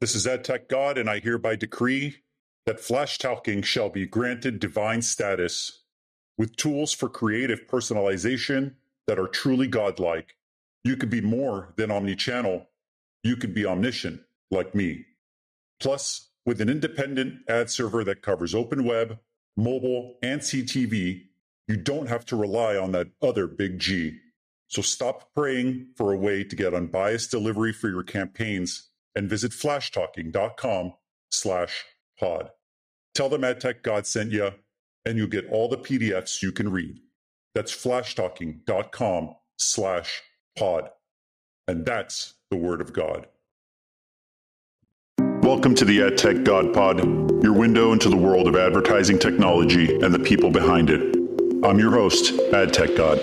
This is AdTech God, and I hereby decree that Flashtalking shall be granted divine status with tools for creative personalization that are truly godlike. You could be more than omnichannel. You could be omniscient, like me. Plus, with an independent ad server that covers open web, mobile, and CTV, you don't have to rely on that other big G. So stop praying for a way to get unbiased delivery for your campaigns and visit flashtalking.com slash pod. Tell them AdTech God sent you, and you'll get all the PDFs you can read. That's flashtalking.com slash pod. And that's the word of God. Welcome to the AdTech God Pod, your window into the world of advertising technology and the people behind it. I'm your host, AdTech God.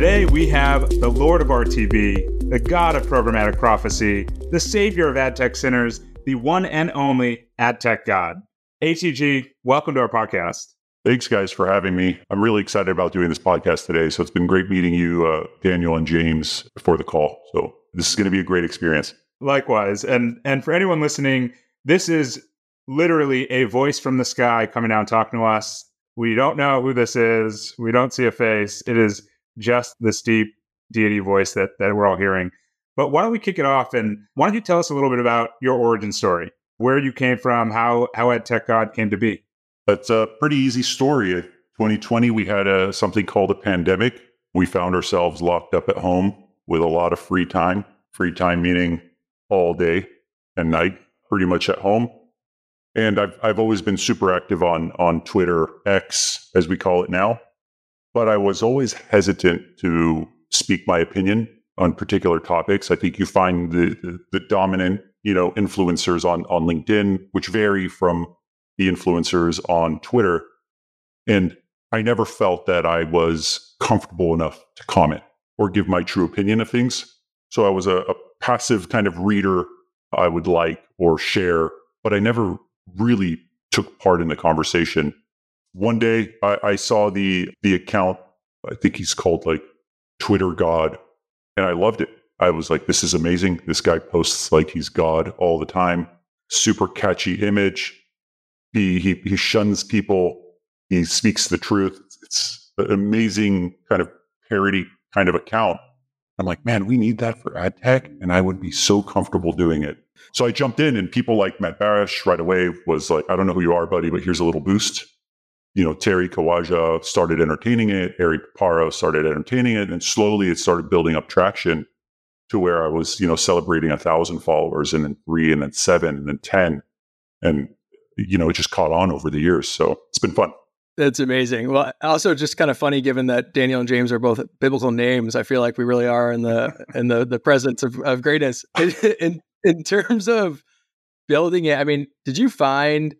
Today we have the Lord of RTB, the God of programmatic prophecy, the Savior of ad tech sinners, the one and only ad tech God. ATG, welcome to our podcast. Thanks, guys, for having me. I'm really excited about doing this podcast today. So it's been great meeting you, uh, Daniel and James, before the call. So this is going to be a great experience. Likewise, and and for anyone listening, this is literally a voice from the sky coming down talking to us. We don't know who this is. We don't see a face. It is just this deep deity voice that, that we're all hearing. But why don't we kick it off and why don't you tell us a little bit about your origin story, where you came from, how how AdTech God came to be? It's a pretty easy story. 2020, we had a, something called a pandemic. We found ourselves locked up at home with a lot of free time. Free time meaning all day and night, pretty much at home. And I've I've always been super active on on Twitter X as we call it now but I was always hesitant to speak my opinion on particular topics. I think you find the, the, the, dominant, you know, influencers on, on LinkedIn, which vary from the influencers on Twitter. And I never felt that I was comfortable enough to comment or give my true opinion of things. So I was a, a passive kind of reader I would like or share, but I never really took part in the conversation one day I, I saw the the account. I think he's called like Twitter God, and I loved it. I was like, this is amazing. This guy posts like he's God all the time. Super catchy image. He he he shuns people. He speaks the truth. It's an amazing kind of parody kind of account. I'm like, man, we need that for ad tech, and I would be so comfortable doing it. So I jumped in, and people like Matt Barash right away was like, I don't know who you are, buddy, but here's a little boost you know, Terry Kawaja started entertaining it, Ari Paparo started entertaining it, and slowly it started building up traction to where I was, you know, celebrating a thousand followers and then three and then seven and then 10. And, you know, it just caught on over the years. So it's been fun. That's amazing. Well, also just kind of funny given that Daniel and James are both biblical names. I feel like we really are in the in the the presence of, of greatness. in in terms of building it, I mean, did you find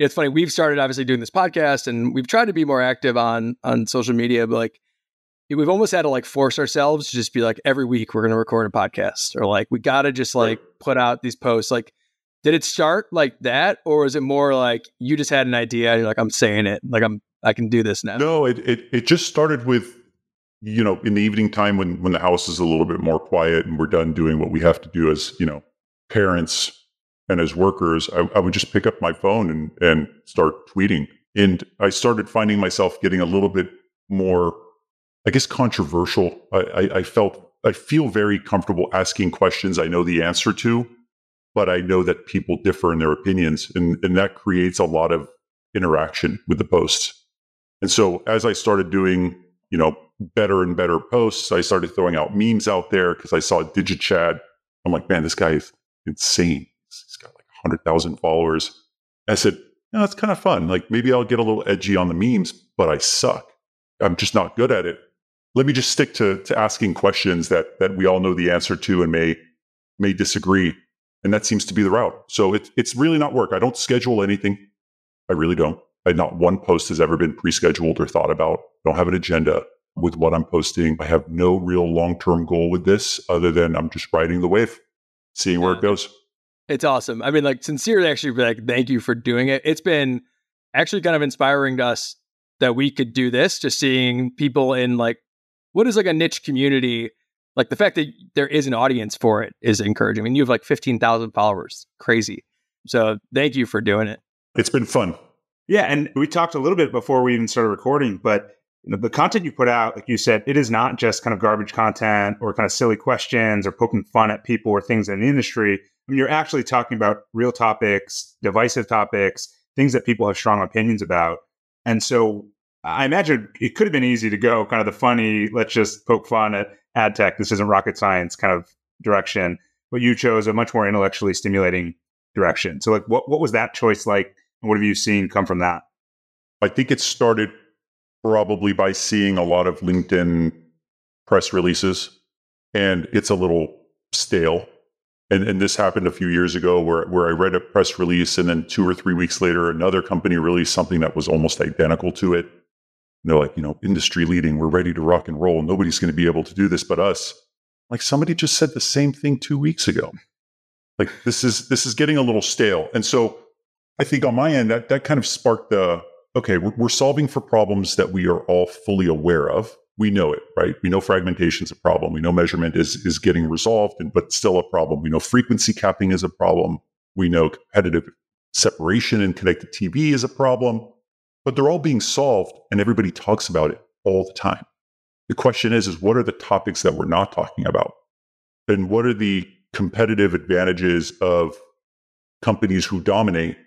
it's funny we've started obviously doing this podcast and we've tried to be more active on on social media but like we've almost had to like force ourselves to just be like every week we're going to record a podcast or like we got to just like put out these posts like did it start like that or is it more like you just had an idea and you're like i'm saying it like i'm i can do this now no it it, it just started with you know in the evening time when when the house is a little bit more quiet and we're done doing what we have to do as you know parents and as workers, I, I would just pick up my phone and, and start tweeting. And I started finding myself getting a little bit more, I guess, controversial. I, I, I felt, I feel very comfortable asking questions I know the answer to, but I know that people differ in their opinions. And, and that creates a lot of interaction with the posts. And so as I started doing, you know, better and better posts, I started throwing out memes out there because I saw DigiChad. I'm like, man, this guy is insane. He's got like 100,000 followers. I said, no, it's kind of fun. Like maybe I'll get a little edgy on the memes, but I suck. I'm just not good at it. Let me just stick to, to asking questions that, that we all know the answer to and may, may disagree. And that seems to be the route. So it, it's really not work. I don't schedule anything. I really don't. I, not one post has ever been pre-scheduled or thought about. I don't have an agenda with what I'm posting. I have no real long-term goal with this other than I'm just riding the wave, seeing where it goes. It's awesome. I mean, like sincerely, actually, like thank you for doing it. It's been actually kind of inspiring to us that we could do this. Just seeing people in like what is like a niche community like the fact that there is an audience for it is encouraging. I mean, you have like 15,000 followers. Crazy. So thank you for doing it. It's been fun. Yeah. And we talked a little bit before we even started recording, but you know, the content you put out, like you said, it is not just kind of garbage content or kind of silly questions or poking fun at people or things in the industry. I mean, you're actually talking about real topics, divisive topics, things that people have strong opinions about. And so I imagine it could have been easy to go kind of the funny, let's just poke fun at ad tech. This isn't rocket science kind of direction. But you chose a much more intellectually stimulating direction. So, like, what, what was that choice like? And what have you seen come from that? I think it started probably by seeing a lot of LinkedIn press releases, and it's a little stale. And, and this happened a few years ago where, where I read a press release, and then two or three weeks later, another company released something that was almost identical to it. And they're like, you know, industry leading, we're ready to rock and roll. Nobody's going to be able to do this but us. Like somebody just said the same thing two weeks ago. Like this is this is getting a little stale. And so I think on my end, that that kind of sparked the okay, we're, we're solving for problems that we are all fully aware of. We know it, right? We know fragmentation is a problem. We know measurement is is getting resolved, but still a problem. We know frequency capping is a problem. We know competitive separation in connected TV is a problem, but they're all being solved, and everybody talks about it all the time. The question is, is what are the topics that we're not talking about, and what are the competitive advantages of companies who dominate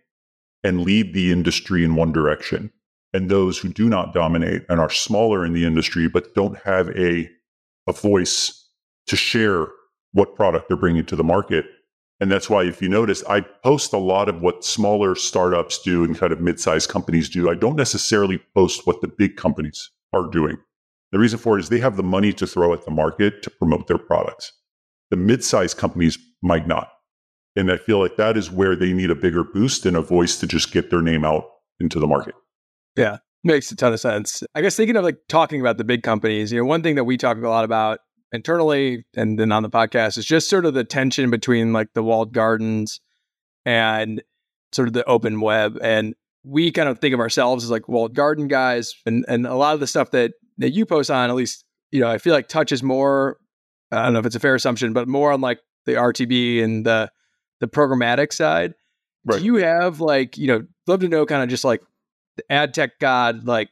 and lead the industry in one direction and those who do not dominate and are smaller in the industry but don't have a, a voice to share what product they're bringing to the market. And that's why if you notice i post a lot of what smaller startups do and kind of mid-sized companies do. I don't necessarily post what the big companies are doing. The reason for it is they have the money to throw at the market to promote their products. The mid-sized companies might not. And I feel like that is where they need a bigger boost and a voice to just get their name out into the market. Yeah, makes a ton of sense. I guess thinking of like talking about the big companies, you know, one thing that we talk a lot about internally and then on the podcast is just sort of the tension between like the walled gardens and sort of the open web. And we kind of think of ourselves as like walled garden guys. And and a lot of the stuff that that you post on, at least, you know, I feel like touches more, I don't know if it's a fair assumption, but more on like the RTB and the the programmatic side. Right. Do you have like, you know, love to know kind of just like the ad tech god like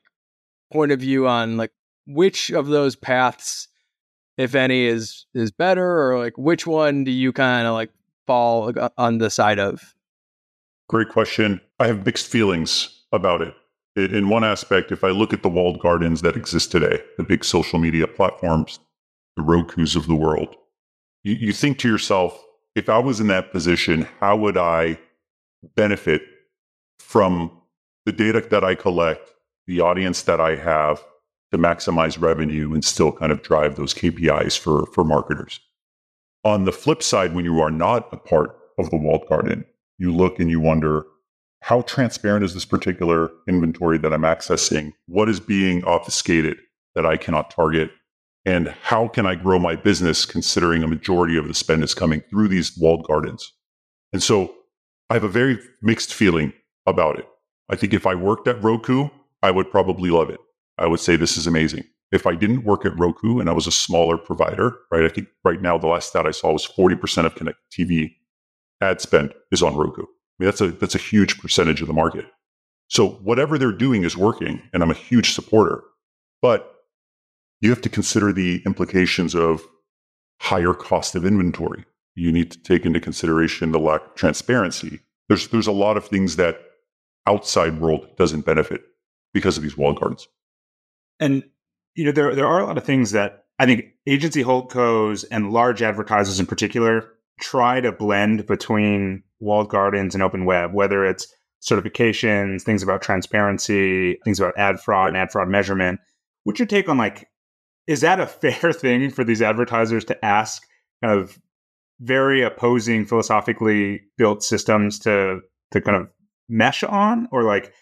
point of view on like which of those paths, if any, is is better or like which one do you kind of like fall on the side of? Great question. I have mixed feelings about it. In one aspect, if I look at the walled gardens that exist today, the big social media platforms, the Roku's of the world, you, you think to yourself, if I was in that position, how would I benefit from the data that I collect, the audience that I have to maximize revenue and still kind of drive those KPIs for, for marketers? On the flip side, when you are not a part of the walled garden, you look and you wonder, how transparent is this particular inventory that I'm accessing? What is being obfuscated that I cannot target? and how can I grow my business considering a majority of the spend is coming through these walled gardens? And so I have a very mixed feeling about it. I think if I worked at Roku, I would probably love it. I would say this is amazing. If I didn't work at Roku and I was a smaller provider, right? I think right now the last stat I saw was 40% of Connect TV ad spend is on Roku. I mean, that's a that's a huge percentage of the market. So whatever they're doing is working, and I'm a huge supporter. But you have to consider the implications of higher cost of inventory. You need to take into consideration the lack of transparency. There's there's a lot of things that outside world doesn't benefit because of these walled gardens. And you know there there are a lot of things that I think agency holdcos and large advertisers in particular try to blend between walled gardens and open web, whether it's certifications, things about transparency, things about ad fraud and ad fraud measurement. What's your take on like is that a fair thing for these advertisers to ask kind of very opposing philosophically built systems to to kind of mesh on? Or like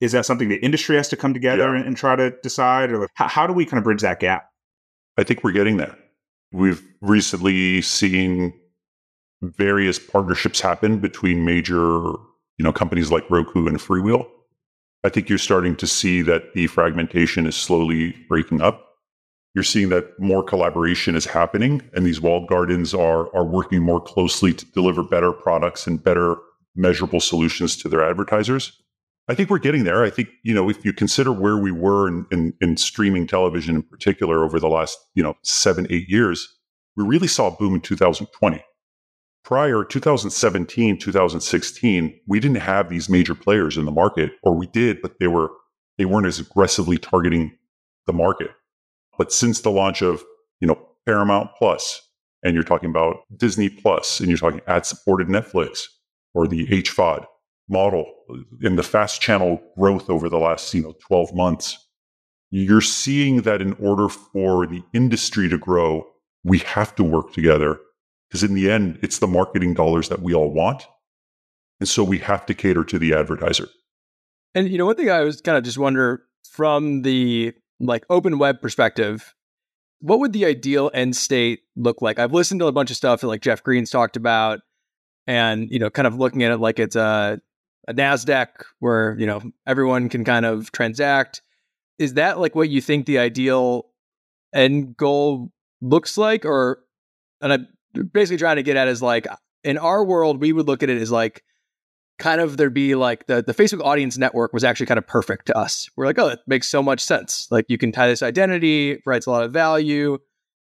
is that something the industry has to come together yeah. and, and, try to decide? Or like, how, how do we kind of bridge that gap? I think we're getting there. We've recently seen various partnerships happen between major you know companies like roku and FreeWheel. I think you're starting to see that the fragmentation is slowly breaking up. You're seeing that more collaboration is happening and these walled gardens are are working more closely to deliver better products and better measurable solutions to their advertisers. I think we're getting there. I think, you know, if you consider where we were in, in, in streaming television in particular over the last, you know, seven, eight years, we really saw a boom in 2020. Prior 2017, 2016, we didn't have these major players in the market, or we did, but they were they weren't as aggressively targeting the market. But since the launch of, you know, Paramount Plus, and you're talking about Disney Plus, and you're talking ad-supported Netflix or the HFOD model in the fast channel growth over the last, you know, 12 months, you're seeing that in order for the industry to grow, we have to work together because in the end, it's the marketing dollars that we all want. And so we have to cater to the advertiser. And you know, one thing I was kind of just wonder from the like open web perspective, what would the ideal end state look like? I've listened to a bunch of stuff that like Jeff Green's talked about, and you know, kind of looking at it like it's a a Nasdaq where you know everyone can kind of transact. Is that like what you think the ideal end goal looks like, or and I'm basically trying to get at is like in our world we would look at it as like kind of there'd be like the the Facebook audience network was actually kind of perfect to us. We're like, oh, it makes so much sense. Like you can tie this identity, provides a lot of value.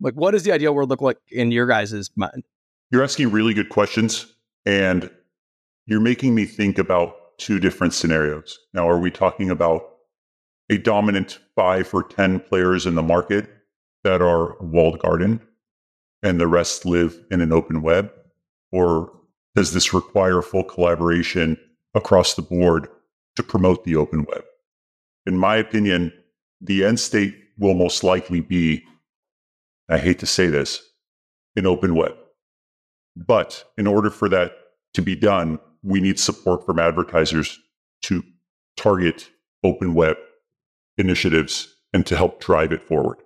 Like, what does the ideal world look like in your guys' mind? You're asking really good questions, and you're making me think about two different scenarios. Now, are we talking about a dominant five or ten players in the market that are walled garden, and the rest live in an open web, or does this require full collaboration across the board to promote the open web? In my opinion, the end state will most likely be, I hate to say this, an open web. But in order for that to be done, we need support from advertisers to target open web initiatives and to help drive it forward.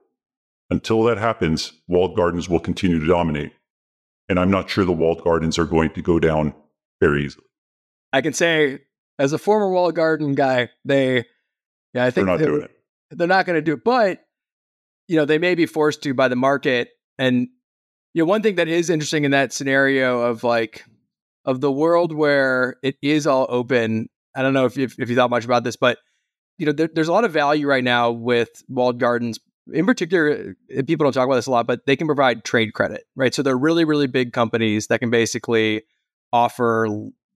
Until that happens, walled gardens will continue to dominate. And I'm not sure the walled gardens are going to go down very easily. I can say, as a former walled garden guy, they, yeah, I think they're not doing it. They're not going to do it, but you know, they may be forced to by the market. And know, one thing that is interesting in that scenario of like of the world where it is all open. I don't know if if, if you thought much about this, but you know, there, there's a lot of value right now with walled gardens in particular, people don't talk about this a lot, but they can provide trade credit, right? So they're really, really big companies that can basically offer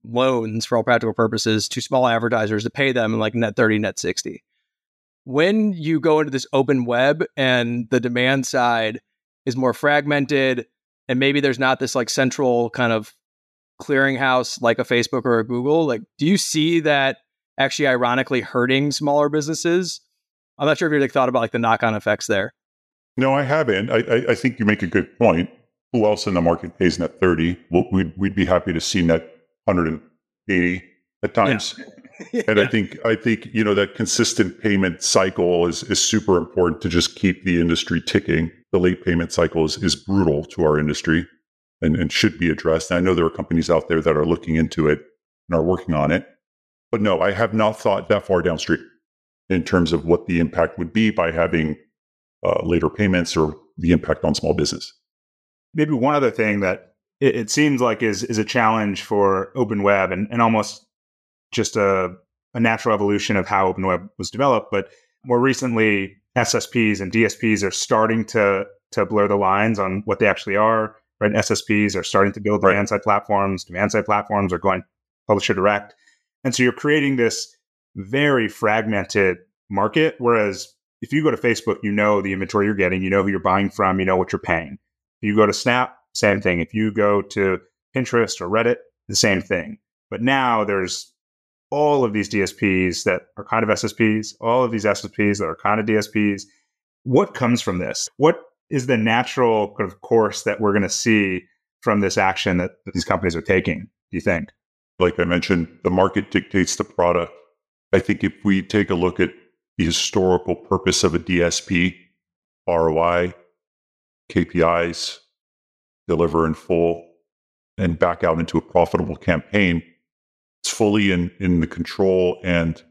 loans for all practical purposes to small advertisers to pay them in like net 30, net 60. When you go into this open web and the demand side is more fragmented, and maybe there's not this like central kind of clearinghouse like a Facebook or a Google, like, do you see that actually ironically hurting smaller businesses? I'm not sure if you like thought about like the knock on effects there. No, I haven't. I, I, I, think you make a good point. Who else in the market pays net 30? Well, we'd, we'd be happy to see net 180 at times. Yeah. and I think I think you know that consistent payment cycle is is super important to just keep the industry ticking. The late payment cycle is, is brutal to our industry and, and should be addressed. And I know there are companies out there that are looking into it and are working on it. But no, I have not thought that far downstream in terms of what the impact would be by having uh, later payments or the impact on small business. Maybe one other thing that it, it, seems like is is a challenge for open web and, and almost just a, a natural evolution of how open web was developed. But more recently, SSPs and DSPs are starting to to blur the lines on what they actually are. Right, SSPs are starting to build demand side platforms. Demand side platforms are going publisher direct, and so you're creating this very fragmented market. Whereas if you go to Facebook, you know the inventory you're getting, you know who you're buying from, you know what you're paying. If you go to Snap, same thing. If you go to Pinterest or Reddit, the same thing. But now there's all of these DSPs that are kind of SSPs, all of these SSPs that are kind of DSPs. What comes from this? What is the natural kind of course that we're going to see from this action that, that these companies are taking, do you think? Like I mentioned, the market dictates the product I think if we take a look at the historical purpose of a DSP, ROI, KPIs, deliver in full, and back out into a profitable campaign, it's fully in, in the control and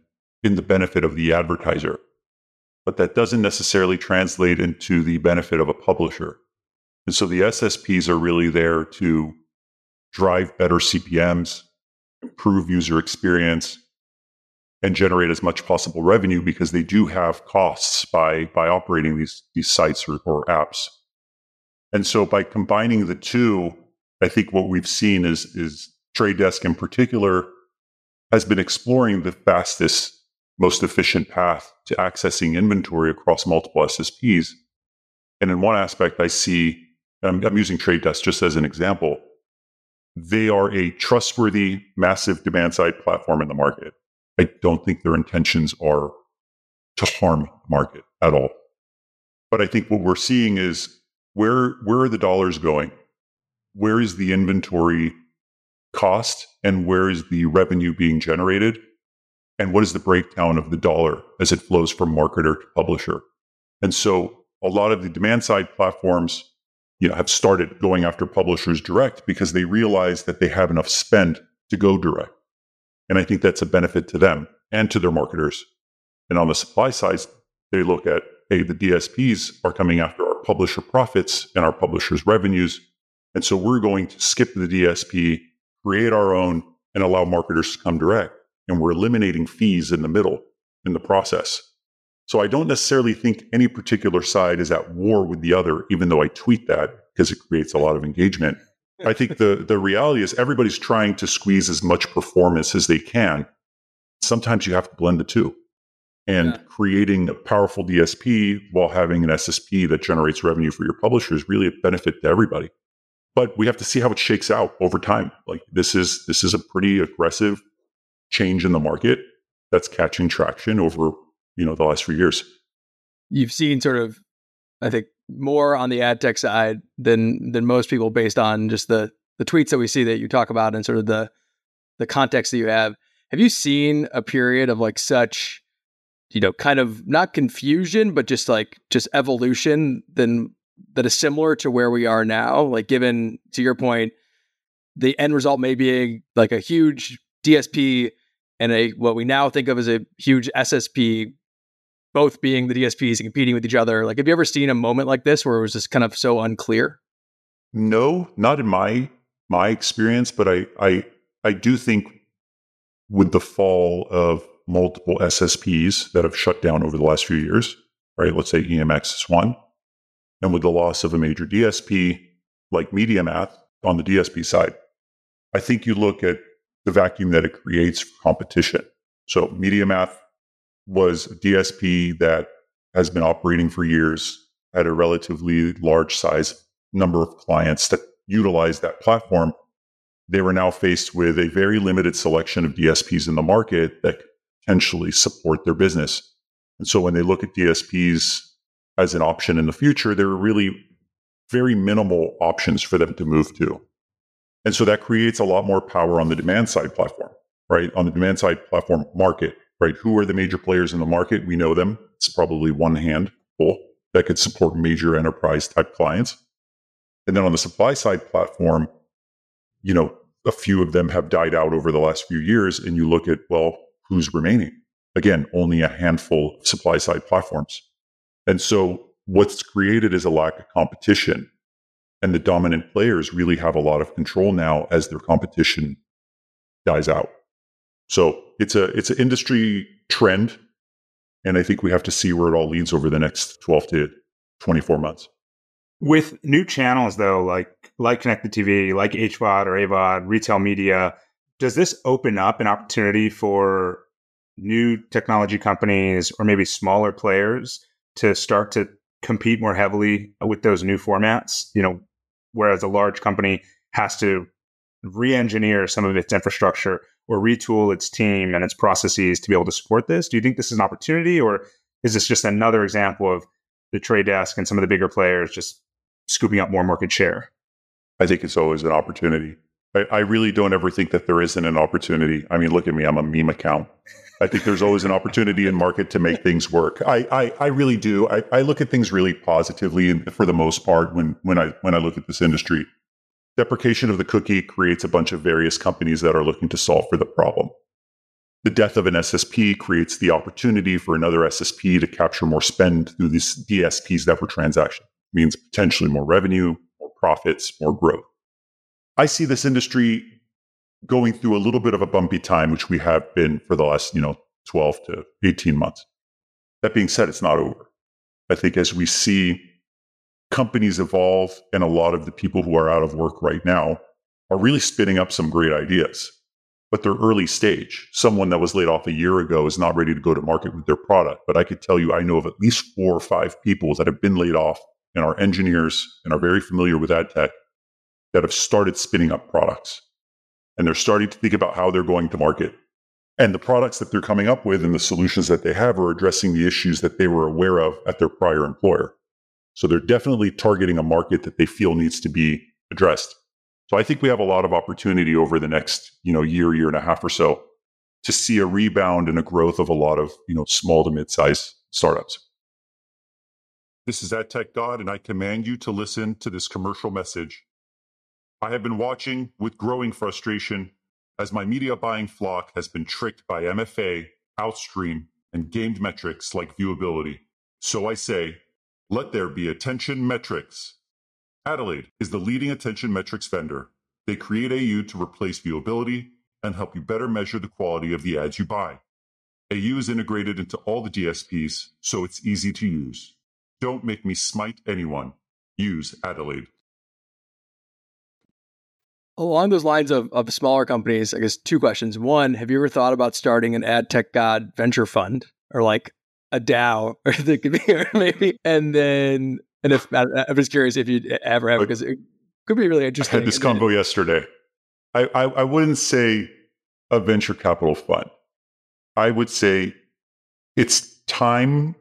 in the benefit of the advertiser. but that doesn't necessarily translate into the benefit of a publisher. And so the SSPs are really there to drive better CPMs, improve user experience, and generate as much possible revenue because they do have costs by by operating these these sites or, or apps. And so by combining the two, I think what we've seen is is Trade Desk in particular has been exploring the fastest, most efficient path to accessing inventory across multiple SSPs. And in one aspect, I see, I'm, I'm using Trade Desk just as an example. They are a trustworthy, massive demand side platform in the market. I don't think their intentions are to harm the market at all. But I think what we're seeing is where where are the dollars going? Where is the inventory cost and where is the revenue being generated? And what is the breakdown of the dollar as it flows from marketer to publisher? And so a lot of the demand side platforms, you know, have started going after publishers direct because they realize that they have enough spend to go direct. And I think that's a benefit to them and to their marketers. And on the supply side, they look at, hey, the DSPs are coming after our publisher profits and our publishers' revenues. And so we're going to skip the DSP, create our own, and allow marketers to come direct. And we're eliminating fees in the middle in the process. So I don't necessarily think any particular side is at war with the other, even though I tweet that because it creates a lot of engagement. I think the the reality is everybody's trying to squeeze as much performance as they can. Sometimes you have to blend the two. And yeah. creating a powerful DSP while having an SSP that generates revenue for your publisher is really a benefit to everybody. But we have to see how it shakes out over time. Like this is this is a pretty aggressive change in the market that's catching traction over, you know, the last few years. You've seen sort of I think more on the ad tech side than than most people based on just the the tweets that we see that you talk about and sort of the the context that you have. Have you seen a period of like such you know kind of not confusion but just like just evolution then that is similar to where we are now like given to your point the end result may be like a huge DSP and a what we now think of as a huge SSP both being the DSPs and competing with each other. Like, have you ever seen a moment like this where it was just kind of so unclear? No, not in my my experience, but I I I do think with the fall of multiple SSPs that have shut down over the last few years, right? Let's say EMX is one, and with the loss of a major DSP like MediaMath on the DSP side, I think you look at the vacuum that it creates for competition. So MediaMath was a DSP that has been operating for years at a relatively large size number of clients that utilize that platform. They were now faced with a very limited selection of DSPs in the market that potentially support their business. And so when they look at DSPs as an option in the future, there are really very minimal options for them to move to. And so that creates a lot more power on the demand side platform, right? On the demand side platform market right? Who are the major players in the market? We know them. It's probably one handful that could support major enterprise type clients. And then on the supply side platform, you know, a few of them have died out over the last few years. And you look at, well, who's remaining? Again, only a handful of supply side platforms. And so what's created is a lack of competition. And the dominant players really have a lot of control now as their competition dies out. So it's a it's an industry trend, and I think we have to see where it all leads over the next twelve to twenty four months. With new channels though, like like connected TV, like HVOD or AVOD, retail media, does this open up an opportunity for new technology companies or maybe smaller players to start to compete more heavily with those new formats? You know, whereas a large company has to re-engineer some of its infrastructure or retool its team and its processes to be able to support this? Do you think this is an opportunity, or is this just another example of the trade desk and some of the bigger players just scooping up more market share? I think it's always an opportunity. I, I really don't ever think that there isn't an opportunity. I mean, look at me, I'm a meme account. I think there's always an opportunity in market to make things work. I, I, I really do. I, I look at things really positively and for the most part when, when I when I look at this industry deprecation of the cookie creates a bunch of various companies that are looking to solve for the problem. the death of an SSP creates the opportunity for another SSP to capture more spend through these DSPs that were transaction. It means potentially more revenue, more profits, more growth. I see this industry going through a little bit of a bumpy time, which we have been for the last, you know, 12 to 18 months. That being said, it's not over. I think as we see companies evolve and a lot of the people who are out of work right now are really spinning up some great ideas but they're early stage. Someone that was laid off a year ago is not ready to go to market with their product. But I could tell you, I know of at least four or five people that have been laid off and are engineers and are very familiar with ad tech that have started spinning up products. And they're starting to think about how they're going to market. And the products that they're coming up with and the solutions that they have are addressing the issues that they were aware of at their prior employer. So they're definitely targeting a market that they feel needs to be addressed. So I think we have a lot of opportunity over the next, you know, year, year and a half or so to see a rebound and a growth of a lot of, you know, small to mid-sized startups. This is AdTech God, and I command you to listen to this commercial message. I have been watching with growing frustration as my media buying flock has been tricked by MFA, Outstream, and gamed metrics like viewability. So I say, let there be attention metrics Adelaide is the leading attention metrics vendor. They create AU to replace viewability and help you better measure the quality of the ads you buy. AU is integrated into all the DSPs, so it's easy to use. Don't make me smite anyone. Use Adelaide. Along those lines of, of smaller companies, I guess two questions. One, have you ever thought about starting an ad tech god venture fund or like a DAO or the could be or maybe? And then and if I, am just curious if you ever have, because it could be really interesting. I had this combo yesterday. I, I, I wouldn't say a venture capital fund. I would say it's time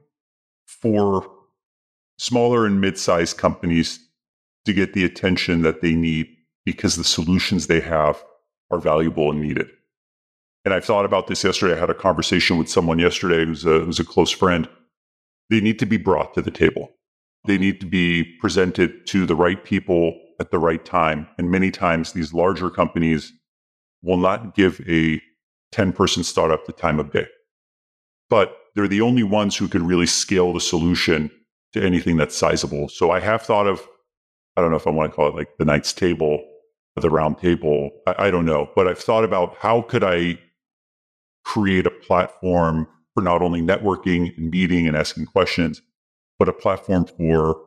for smaller and mid-sized companies to get the attention that they need because the solutions they have are valuable and needed. And I've thought about this yesterday. I had a conversation with someone yesterday who's a, who's a close friend. They need to be brought to the table. They need to be presented to the right people at the right time. And many times these larger companies will not give a 10 person startup the time of day. But they're the only ones who could really scale the solution to anything that's sizable. So I have thought of, I don't know if I want to call it like the Knights table, the round table. I, I don't know. But I've thought about how could I create a platform for not only networking and meeting and asking questions, but a platform for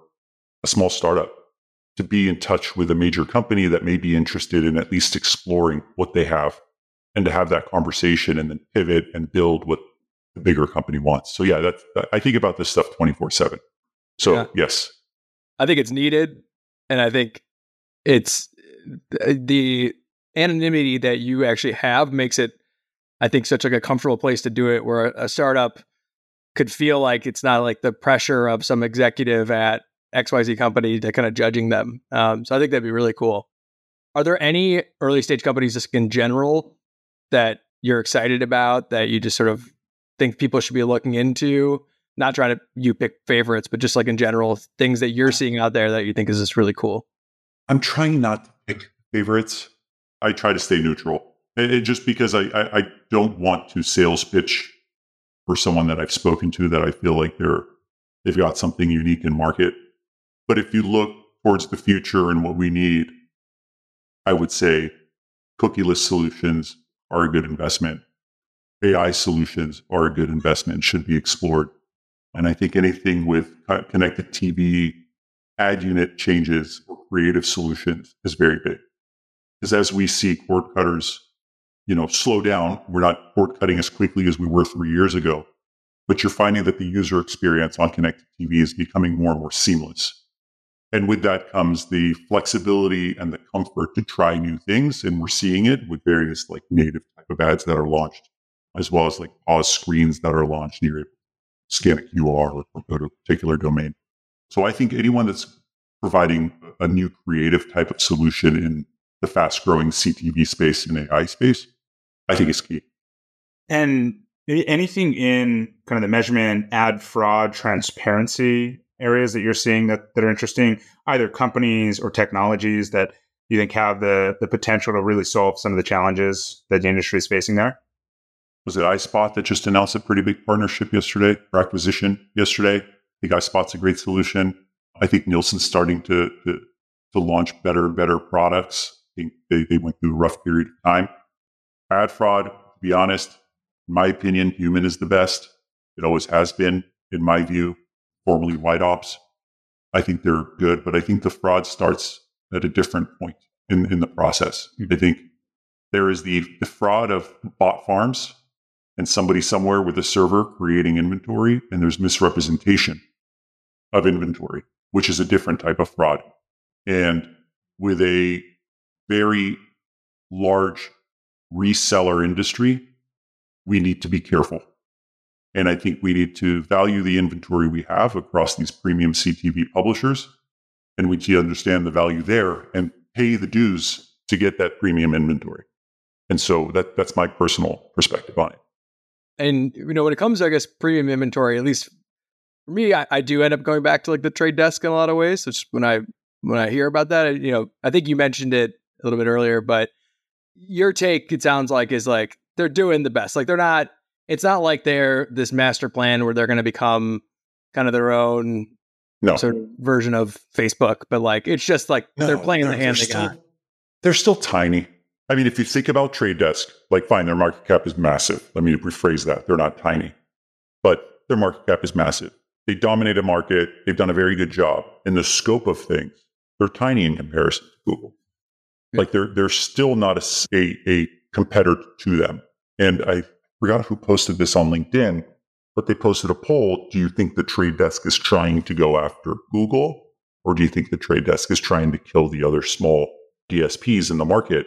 a small startup to be in touch with a major company that may be interested in at least exploring what they have and to have that conversation and then pivot and build what the bigger company wants. So yeah, that's I think about this stuff 24/7. So, yeah. yes. I think it's needed and I think it's the anonymity that you actually have makes it I think such like a comfortable place to do it where a startup could feel like it's not like the pressure of some executive at XYZ company to kind of judging them. Um, so I think that'd be really cool. Are there any early stage companies just in general that you're excited about that you just sort of think people should be looking into? Not trying to you pick favorites, but just like in general, things that you're seeing out there that you think is just really cool. I'm trying not to pick favorites. I try to stay neutral. It, just because I, I, I don't want to sales pitch for someone that I've spoken to that I feel like they're they've got something unique in market. But if you look towards the future and what we need, I would say cookieless solutions are a good investment. AI solutions are a good investment, should be explored. And I think anything with connected TV, ad unit changes, or creative solutions is very big. Because as we see cord cutters you know, slow down. We're not cord cutting as quickly as we were three years ago, but you're finding that the user experience on connected TV is becoming more and more seamless. And with that comes the flexibility and the comfort to try new things. And we're seeing it with various like native type of ads that are launched, as well as like pause screens that are launched. Able scan a QR or to a particular domain. So I think anyone that's providing a new creative type of solution in the fast growing CTV space and AI space I think is key. And anything in kind of the measurement, ad fraud, transparency areas that you're seeing that, that are interesting, either companies or technologies that you think have the, the potential to really solve some of the challenges that the industry is facing there? was it iSpot that just announced a pretty big partnership yesterday or acquisition yesterday? I think iSpot's a great solution. I think Nielsen's starting to, to, to launch better and better products. I think they, they went through a rough period of time. Ad fraud, to be honest, in my opinion, human is the best. It always has been, in my view, formerly White Ops. I think they're good, but I think the fraud starts at a different point in, in the process. I think there is the, the fraud of bot farms and somebody somewhere with a server creating inventory, and there's misrepresentation of inventory, which is a different type of fraud. And with a very large reseller industry, we need to be careful. And I think we need to value the inventory we have across these premium CTV publishers. And we need to understand the value there and pay the dues to get that premium inventory. And so that, that's my personal perspective on it. And you know, when it comes to I guess premium inventory, at least for me, I, I do end up going back to like the trade desk in a lot of ways. So when I when I hear about that, I, you know, I think you mentioned it a little bit earlier, but your take, it sounds like, is like they're doing the best. Like they're not. It's not like they're this master plan where they're going to become kind of their own no. sort of version of Facebook, but like it's just like no, they're playing the hand they still, got. They're still tiny. I mean, if you think about Trade Desk, like fine, their market cap is massive. Let me rephrase that. They're not tiny, but their market cap is massive. They dominate a market. They've done a very good job. In the scope of things, they're tiny in comparison to Google. Yeah. Like they're they're still not a, a, a competitor to them. And I forgot who posted this on LinkedIn, but they posted a poll. Do you think the Trade Desk is trying to go after Google, or do you think the Trade Desk is trying to kill the other small DSPs in the market?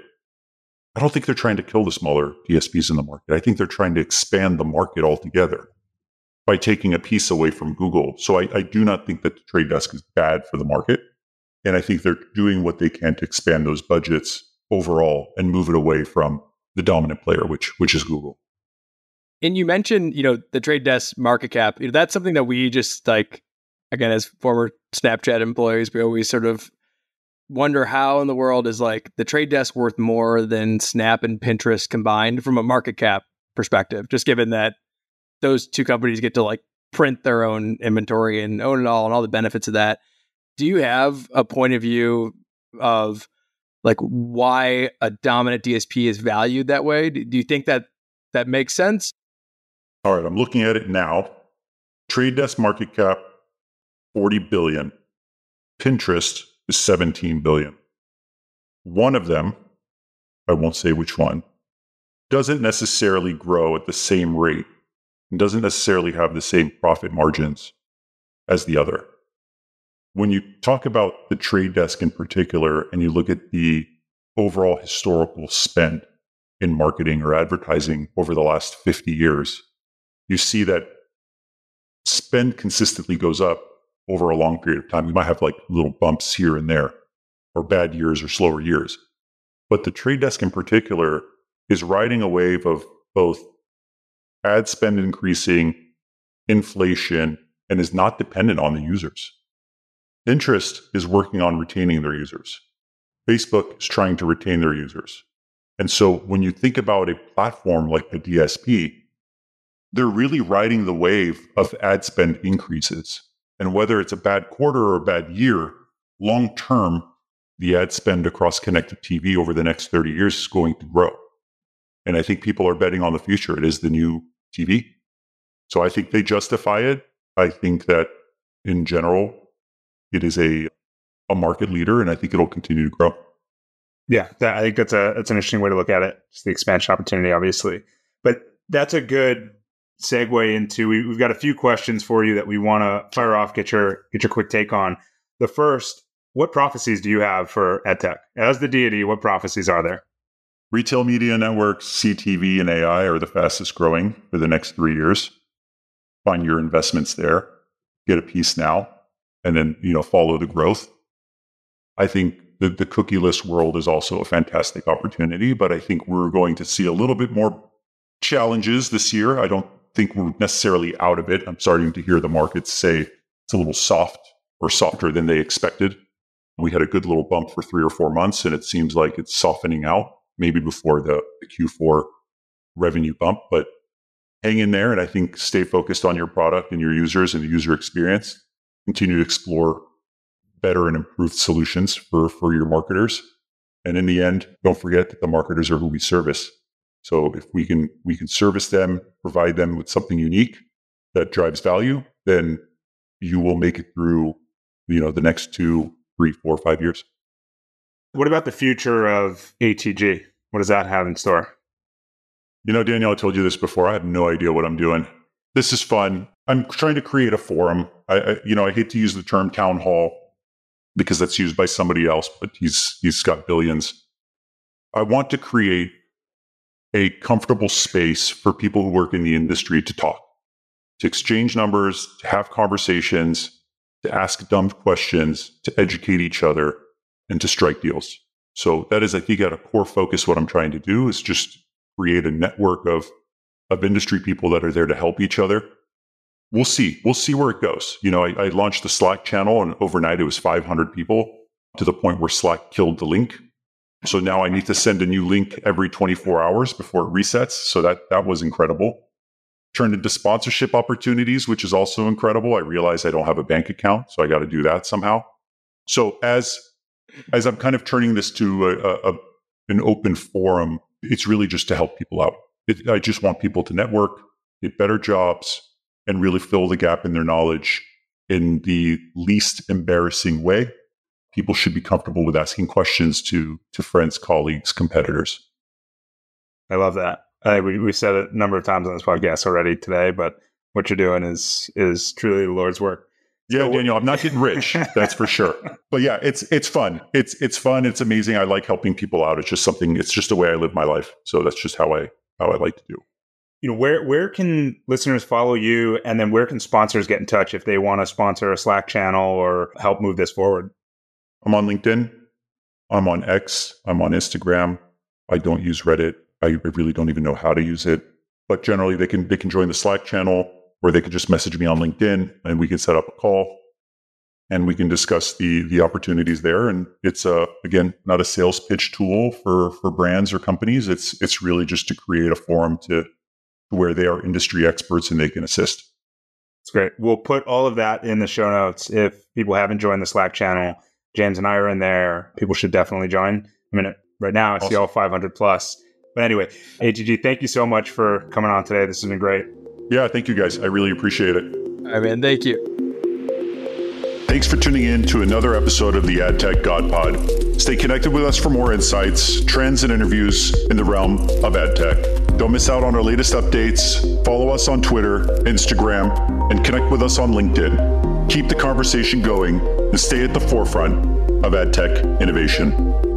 I don't think they're trying to kill the smaller DSPs in the market. I think they're trying to expand the market altogether by taking a piece away from Google. So I, I do not think that the Trade Desk is bad for the market. And I think they're doing what they can to expand those budgets overall and move it away from the dominant player, which which is Google. And you mentioned, you know, the trade desk market cap. You know, that's something that we just like again as former Snapchat employees, we always sort of wonder how in the world is like the trade desk worth more than Snap and Pinterest combined from a market cap perspective, just given that those two companies get to like print their own inventory and own it all and all the benefits of that. Do you have a point of view of like why a dominant DSP is valued that way? Do you think that that makes sense? All right, I'm looking at it now. Trade desk market cap 40 billion. Pinterest is 17 billion. One of them, I won't say which one, doesn't necessarily grow at the same rate and doesn't necessarily have the same profit margins as the other. When you talk about the trade desk in particular and you look at the overall historical spend in marketing or advertising over the last 50 years, you see that spend consistently goes up over a long period of time. You might have like little bumps here and there, or bad years or slower years. But the trade desk in particular is riding a wave of both ad spend increasing, inflation, and is not dependent on the users. Pinterest is working on retaining their users. Facebook is trying to retain their users. And so when you think about a platform like the DSP, they're really riding the wave of ad spend increases. And whether it's a bad quarter or a bad year, long term, the ad spend across connected TV over the next 30 years is going to grow. And I think people are betting on the future. It is the new TV. So I think they justify it. I think that in general, it is a, a market leader, and I think it'll continue to grow. Yeah, that, I think that's a that's an interesting way to look at it. It's the expansion opportunity, obviously, but that's a good segue into we, have got a few questions for you that we want to fire off, get your get your quick take on. The first, what prophecies do you have for AdTech? As the deity, what prophecies are there? Retail media networks, CTV, and AI are the fastest growing for the next three years. Find your investments there, get a piece now, and then you know follow the growth. I think the, the cookieless world is also a fantastic opportunity, but I think we're going to see a little bit more challenges this year. I don't think we're necessarily out of it. I'm starting to hear the markets say it's a little soft or softer than they expected. We had a good little bump for three or four months, and it seems like it's softening out, maybe before the, the Q4 revenue bump. But hang in there. And I think stay focused on your product and your users and the user experience. Continue to explore better and improved solutions for, for your marketers. And in the end, don't forget that the marketers are who we service. So if we can we can service them, provide them with something unique that drives value, then you will make it through, you know, the next two, three, four, five years. What about the future of ATG? What does that have in store? You know, Daniel, I told you this before. I have no idea what I'm doing. This is fun. I'm trying to create a forum. I, I you know, I hate to use the term town hall because that's used by somebody else, but he's he's got billions. I want to create a comfortable space for people who work in the industry to talk, to exchange numbers, to have conversations, to ask dumb questions, to educate each other, and to strike deals. So that is, I think, at a core focus. What I'm trying to do is just create a network of of industry people that are there to help each other. We'll see. We'll see where it goes. You know, I, I launched the Slack channel, and overnight it was 500 people to the point where Slack killed the link. So now I need to send a new link every 24 hours before it resets. So that that was incredible. Turned into sponsorship opportunities, which is also incredible. I realize I don't have a bank account, so I got to do that somehow. So as as I'm kind of turning this to a, a, an open forum, it's really just to help people out. It, I just want people to network, get better jobs, and really fill the gap in their knowledge in the least embarrassing way. People should be comfortable with asking questions to to friends, colleagues, competitors. I love that. Uh, we we said it a number of times on this podcast already today, but what you're doing is is truly the Lord's work. Yeah, so, Daniel, I'm not getting rich, that's for sure. But yeah, it's it's fun. It's it's fun. It's amazing. I like helping people out. It's just something. It's just the way I live my life. So that's just how I how I like to do. You know, where where can listeners follow you, and then where can sponsors get in touch if they want to sponsor a Slack channel or help move this forward? I'm on LinkedIn. I'm on X. I'm on Instagram. I don't use Reddit. I really don't even know how to use it. But generally, they can they can join the Slack channel or they could just message me on LinkedIn and we can set up a call and we can discuss the the opportunities there. And it's a again not a sales pitch tool for for brands or companies. It's it's really just to create a forum to where they are industry experts and they can assist. It's great. We'll put all of that in the show notes. If people haven't joined the Slack channel, James and I are in there. People should definitely join. I mean, right now I see all 500 plus. But anyway, ATG, thank you so much for coming on today. This has been great. Yeah, thank you guys. I really appreciate it. I mean, thank you. Thanks for tuning in to another episode of the AdTech God Pod. Stay connected with us for more insights, trends, and interviews in the realm of AdTech. Don't miss out on our latest updates. Follow us on Twitter, Instagram, and connect with us on LinkedIn. Keep the conversation going and stay at the forefront of ad tech innovation.